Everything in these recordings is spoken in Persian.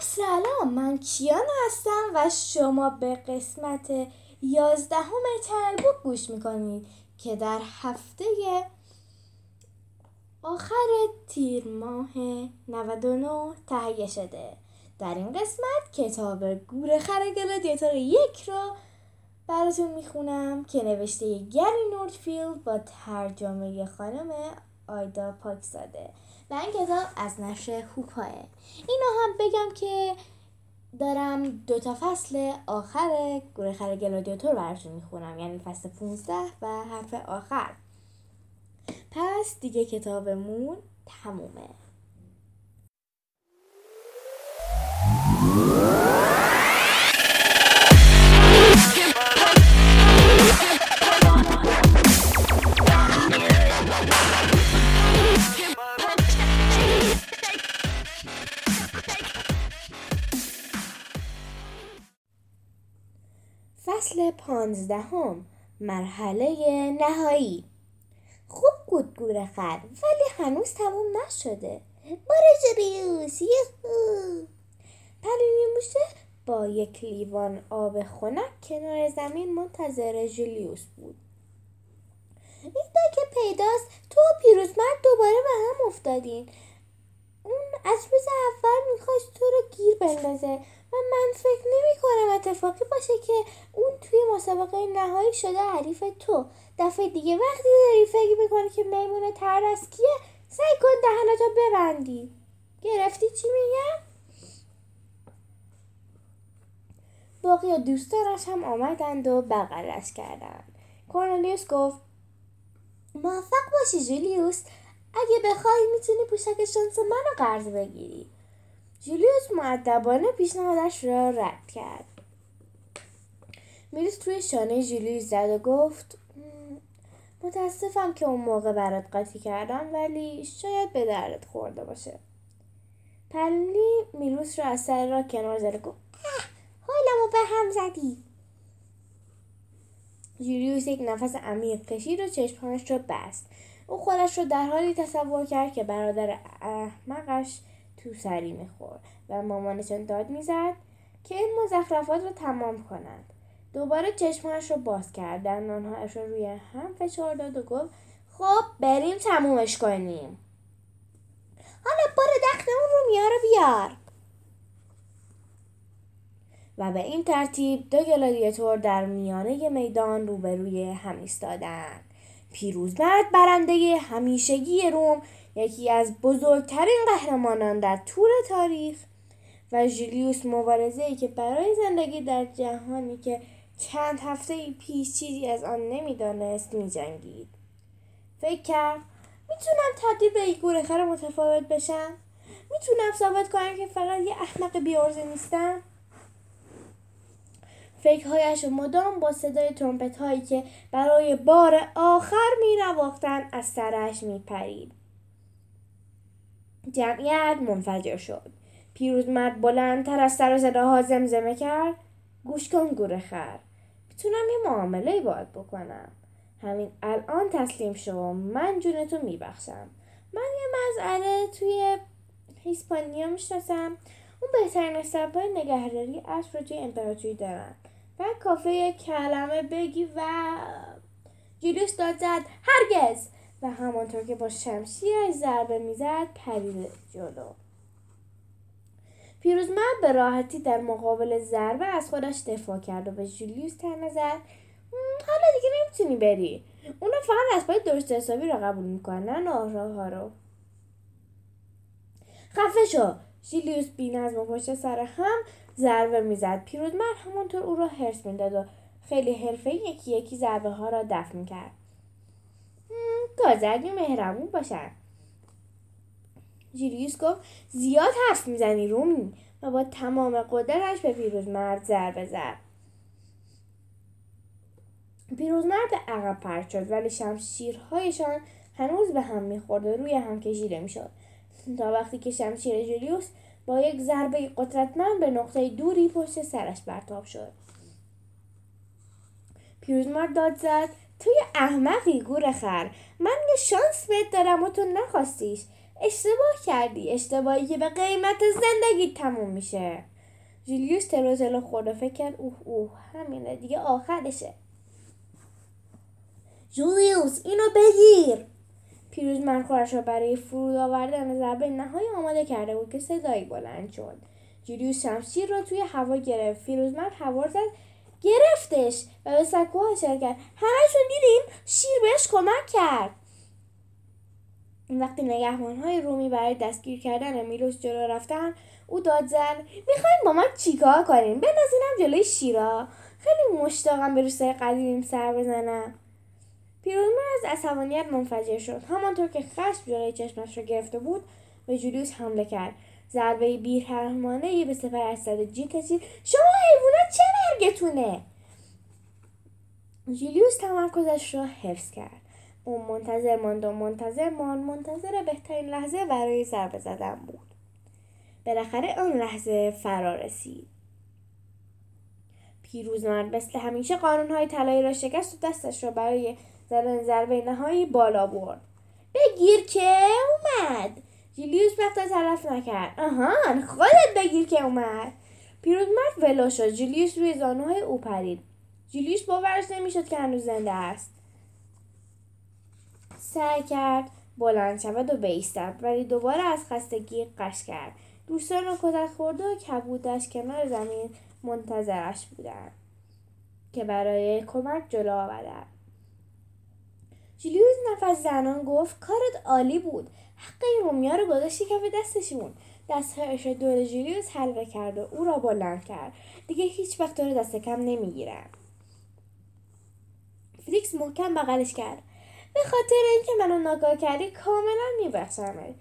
سلام من کیان هستم و شما به قسمت یازدهم چنل بوک گوش می‌کنید که در هفته آخر تیر ماه 99 تهیه شده. در این قسمت کتاب گور خر گلادیاتور یک رو براتون می‌خونم که نوشته گری نورتفیلد با ترجمه خانم آیدا پاکزاده. و این کتاب از نشر هوپاه اینو هم بگم که دارم دو تا فصل آخر گوره خر گلادیاتور براتون می‌خونم. یعنی فصل 15 و حرف آخر. پس دیگه کتابمون تمومه. پانزدهم مرحله نهایی. خوب بود گوره خر ولی هنوز تموم نشده. باره جریوس یهو پلینی موشه با یک لیوان آب خنک کنار زمین منتظر جولیوس بود. ایده که پیداست تو و پیروزمرد دوباره به هم افتادین. اون از روز اول می‌خواست تو رو گیر بندازه و من فکر نمی اتفاقی باشه که اون توی مسابقه نهایی شده حریف تو. دفعه دیگه وقتی داری فکر می‌کنی که میمون تر از کیه سعی کن دهنتو ببندی. گرفتی چی میگم؟ باقی دوستانش هم آمدند و بغلش کردند. کورنلیوس گفت موفق باشی جولیوس. اگه بخوای می‌تونی پوشک شانس منو قرض بگیری. جولیوس معدبانه پیشنهادش را رد کرد. میروس توی شانه جولیوس زد و گفت متاسفم که اون موقع برات قاطی کردم ولی شاید به دردت خورده باشه. پلی میلوس را از سر را کنار زده گفت حالمو به هم زدی. جولیوس یک نفس عمیق کشید و چشمهایش را بست. او خودش را در حالی تصور کرد که برادر احمقش تو سری می‌خورد و مامانشان داد می‌زد که این مزخرفات رو تمام کنند. دوباره چشمهاش رو باز کرد. دندانهایش رو روی هم فشار داد و گفت خب بریم تمومش کنیم. حالا برو دختمون رو میار و بیار. و به این ترتیب دو گلادیاتور در میانه میدان روبروی هم ایستادند. پیروزمرد برنده همیشگی روم یکی از بزرگترین قهرمانان در طول تاریخ و ژولیوس مبارزه ای که برای زندگی در جهانی که چند هفته پیش چیزی از آن نمی‌دانست میجنگید فکر کرد می‌تونم تبدیل به یک گورخر متفاوت بشم می‌تونم ثابت کنم که فقط یه احمق بیارزه نیستم فکرهایش مدام با صدای ترومپت هایی که برای بار آخر می از سرش می پرید. جمعیت منفجر شد. پیروزمرد بلندتر از سر صداها زمزمه کرد. گوش کن گوره خر. می‌تونم یه معامله باید بکنم. همین الان تسلیم شو من جونتو میبخشم. من یه مسئله توی هیسپانیا می‌شناسم اون بهترین اسبای نگهداری اسب رو توی امپراتوری دارن و کافه کلمه بگی و جلوس داد زد هرگز و همانطور که با شمشیرش ضربه می‌زد پرید جلو پیروزمرد به راحتی در مقابل ضربه از خودش دفاع کرد و به جولیوس تنه زد. حالا دیگه نمی‌تونی بری. اونا فقط اسبای درست حسابی رو قبول می‌کنن آراه ها رو. خفه شو. جولیوس بی نظم و پشت سر هم ضربه می‌زد. پیروزمرد همانطور او را حرس می‌داد و خیلی حرفه یکی یکی ضربه ها را دفع می‌کرد تازه اگه مهربون باشن. جولیوس گفت زیاد حرف می‌زنی رومی. و با تمام قدرتش به پیروزمرد ضربه زد پیروزمرد عقب پرت شد ولی شمشیرهایشان هنوز به هم می‌خورد و روی هم کشیده می‌شد. تا وقتی که شمشیر جولیوس با یک ضربه قدرتمند به نقطه دوری پشت سرش برتاب شد. پیروزمرد داد زد توی احمقی گور خر من یه شانس بهت دارم و تو نخواستیش. اشتباه کردی. اشتباهی که به قیمت زندگی تموم میشه. جولیوس تلو تلو خورده فکر کرد اوه اوه همینه دیگه آخرشه. جولیوس اینو بگیر. پیروز خورش را برای فرود آوردن ضربه نهایی آماده کرده بود که صدایی بلند شد. جولیوس شمشیر را توی هوا گرفت. فیروزمند هوا زد گرفتش و به سکوها اشاره کرد. همهشون دیدیم؟ شیر بهش کمک کرد. وقتی نگهبان های رومی برای دستگیر کردن میلوس جلو رفتن او داد زد می‌خوایم با ما چیکار کنیم؟ بندازینم جلوی شیرا. خیلی مشتاقم به روستای قدیمیم سر بزنم. پیروزمن از عصبانیت منفجر شد. همانطور که خشم جلوی چشمش را گرفته بود به جولیوس حمله کرد. ضربه بیرحمانه ای به سپر اسد جین کشید. شما حیوانات چه مرگتونه؟ جولیوس تمرکزش را حفظ کرد. اون منتظر ماند و منتظر ماند منتظر بهترین لحظه برای ضربه زدن بود. بالاخره آن لحظه فرا رسید. پیروزمرد مثل همیشه قانونهای طلایی را شکست و دستش را برای زدن ضربه نهایی بالا برد. بگیر که اومد. جیلیوس وقت طرف نکرد. آهان خودت بگیر که اومد. پیروزمرد ولو شد. جولیوس روی زانوهای او پرید. جولیوس باورش نمی‌شد که هنوز زنده است. سعی کرد بلند شود و بیستد ولی دوباره از خستگی قش کرد. دوستان و کتک خورده و کبودش کنار زمین منتظرش بودند که برای کمک جلو آورد جولیوس نفس زنان گفت کارت عالی بود. حق رومیا رو گذاشتی کف دستشون. دستهایش دور جولیوس حلقه کرد و او را بلند کرد. دیگه هیچ وقت رو دست کم نمی‌گیرن فلیکس محکم بغلش کرد. به خاطر اینکه منو ناگاه کردی کاملا میبخشمت.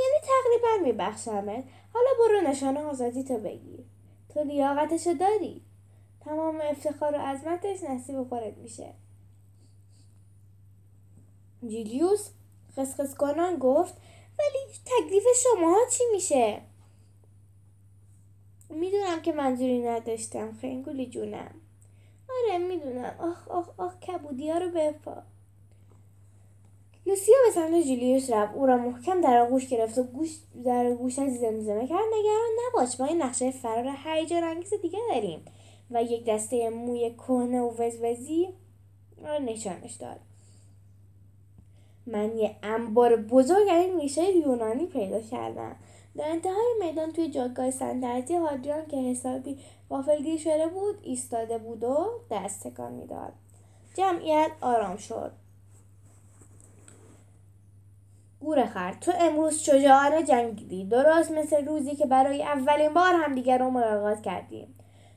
یعنی تقریبا میبخشمت. حالا برو نشان آزادی تو بگیر تو لیاقتشو داری؟ تمام افتخار و عظمتش نصیب خودت میشه. جیلیوس خسخس کنان گفت ولی تکلیف شماها چی میشه؟ می‌دونم که منظوری نداشتم خنگولی جونم. آره می‌دونم. آخ آخ آخ کبودی ها رو بپا. لوسیا به سمت جولیوس رفت. او را محکم در آغوش گرفت و گوش در گوشش زمزمه کرد. نگران نباش ما این نقشه فرار هیجان انگیز دیگه داریم. و یک دسته موی کهنه و وزوزی را نشانش داد. من یه انبار بزرگ این میشه یونانی پیدا کردم. در انتهای میدان توی جاگاه سندرتی هادریان که حسابی غافلگیر شده بود ایستاده بود و دست تکان می‌داد. جمعیت آرام شد. گورخر تو امروز شجاعانه جنگیدی. درست مثل روزی که برای اولین بار همدیگر رو ملاقات کردیم.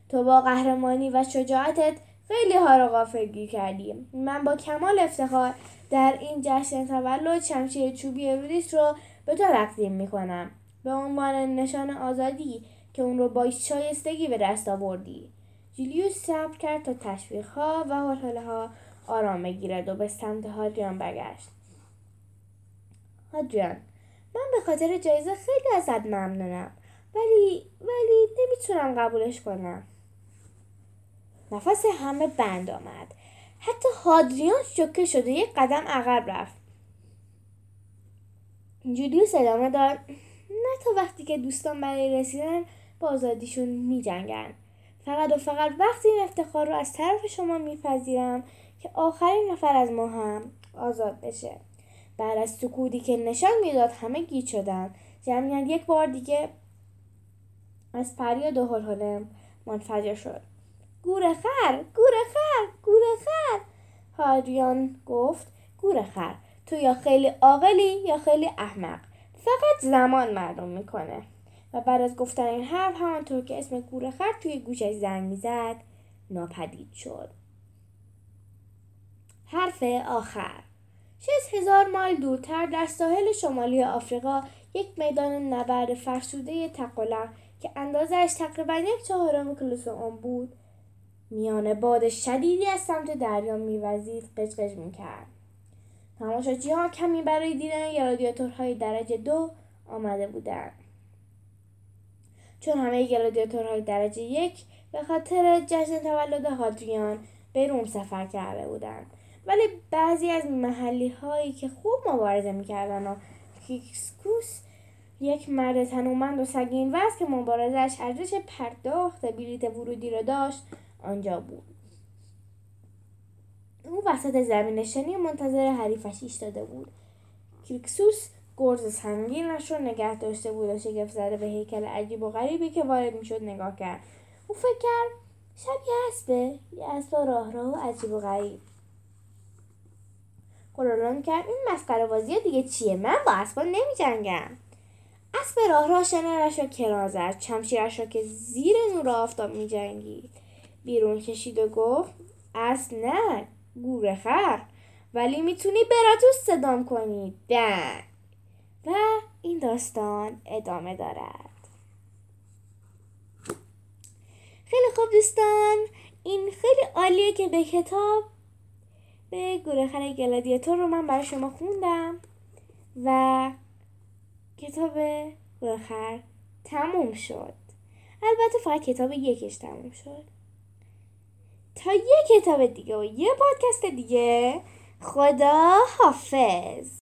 تو با قهرمانی و شجاعتت خیلی ها رو غافلگیر کردیم من با کمال افتخار در این جشن تولد شمشیر چوبی ابلیس رو به تو تقدیم می‌کنم. به عنوان نشان آزادی که اون رو با شایستگی به دست آوردی. جولیوس صبر کرد تا تشویقها و حلحله ها آرام بگیرد و به سمت هادریان برگشت. هادریان من به خاطر جایزه خیلی ازت ممنونم. ولی ولی نمی‌تونم قبولش کنم. نفس همه بند آمد. حتی هادریان شوکه شده یک قدم عقب رفت. جولیوس ادامه داد. نه تا وقتی که دوستان برای رسیدن با آزادیشون می جنگن. فقط و فقط وقتی این افتخار رو از طرف شما میپذیرم که آخرین نفر از ما هم آزاد بشه. بعد از سکوتی که نشان می‌داد همه گیت شدن. جمعیت یک بار دیگه از فریاد و هلهله منفجر شد. گوره خر گوره خر گوره خر. هادریان گفت گوره خر تو یا خیلی عاقلی یا خیلی احمق. فقط زمان معلوم می‌کنه. و بعد از گفتن این حرف همانطور که اسم گوره خر توی گوشش زنگ می‌زد ناپدید شد. حرف آخر شش هزار مایل دورتر در ساحل شمالی آفریقا یک میدان نبرد فرسوده تقلق که اندازش تقریبا یک چهارم کلوسوم بود میان باد شدیدی از سمت دریا میوزید قشقش می‌کرد. تماشاچی ها کمی برای دیدن گلادیاتورهای درجه دو آمده بودند. چون همه گلادیاتورهای درجه یک به خاطر جشن تولد هادریان به روم سفر کرده بودند. ولی بعضی از محلی هایی که خوب مبارزه می‌کردن و کیکسکوس یک مرد تنومند و سگین وز که مبارزش ارزش پرداخت بلیت ورودی را داشت آنجا بود. او وسط زمین نشانی منتظر حریفش ایستاده بود. کریکسوس گرز سنگینش را نگه داشته بود و شگفت زده به هیکل عجیب و غریبی که وارد می‌شد نگاه کرد. او فکر کرد شبیه اسبه یه اسب راه راه و عجیب و غریب. قرولان کرد. این مسخره بازی دیگه چیه؟ من با نمی جنگم اسب راه راه شنرش را کنار زد. چمشیرش را که زیر نور آفتاب می جنگید بیرون کشید و گفت اسب نه گوره خر. ولی می‌تونی براتوس صدام کنی ده و این داستان ادامه دارد. خیلی خوب دوستان. این خیلی عالیه که به کتاب به گورخر گلادیاتور رو من برای شما خوندم و کتاب گورخر تموم شد. البته فقط کتاب یکش تموم شد. تا یه کتاب دیگه و یه پادکست دیگه خدا حافظ.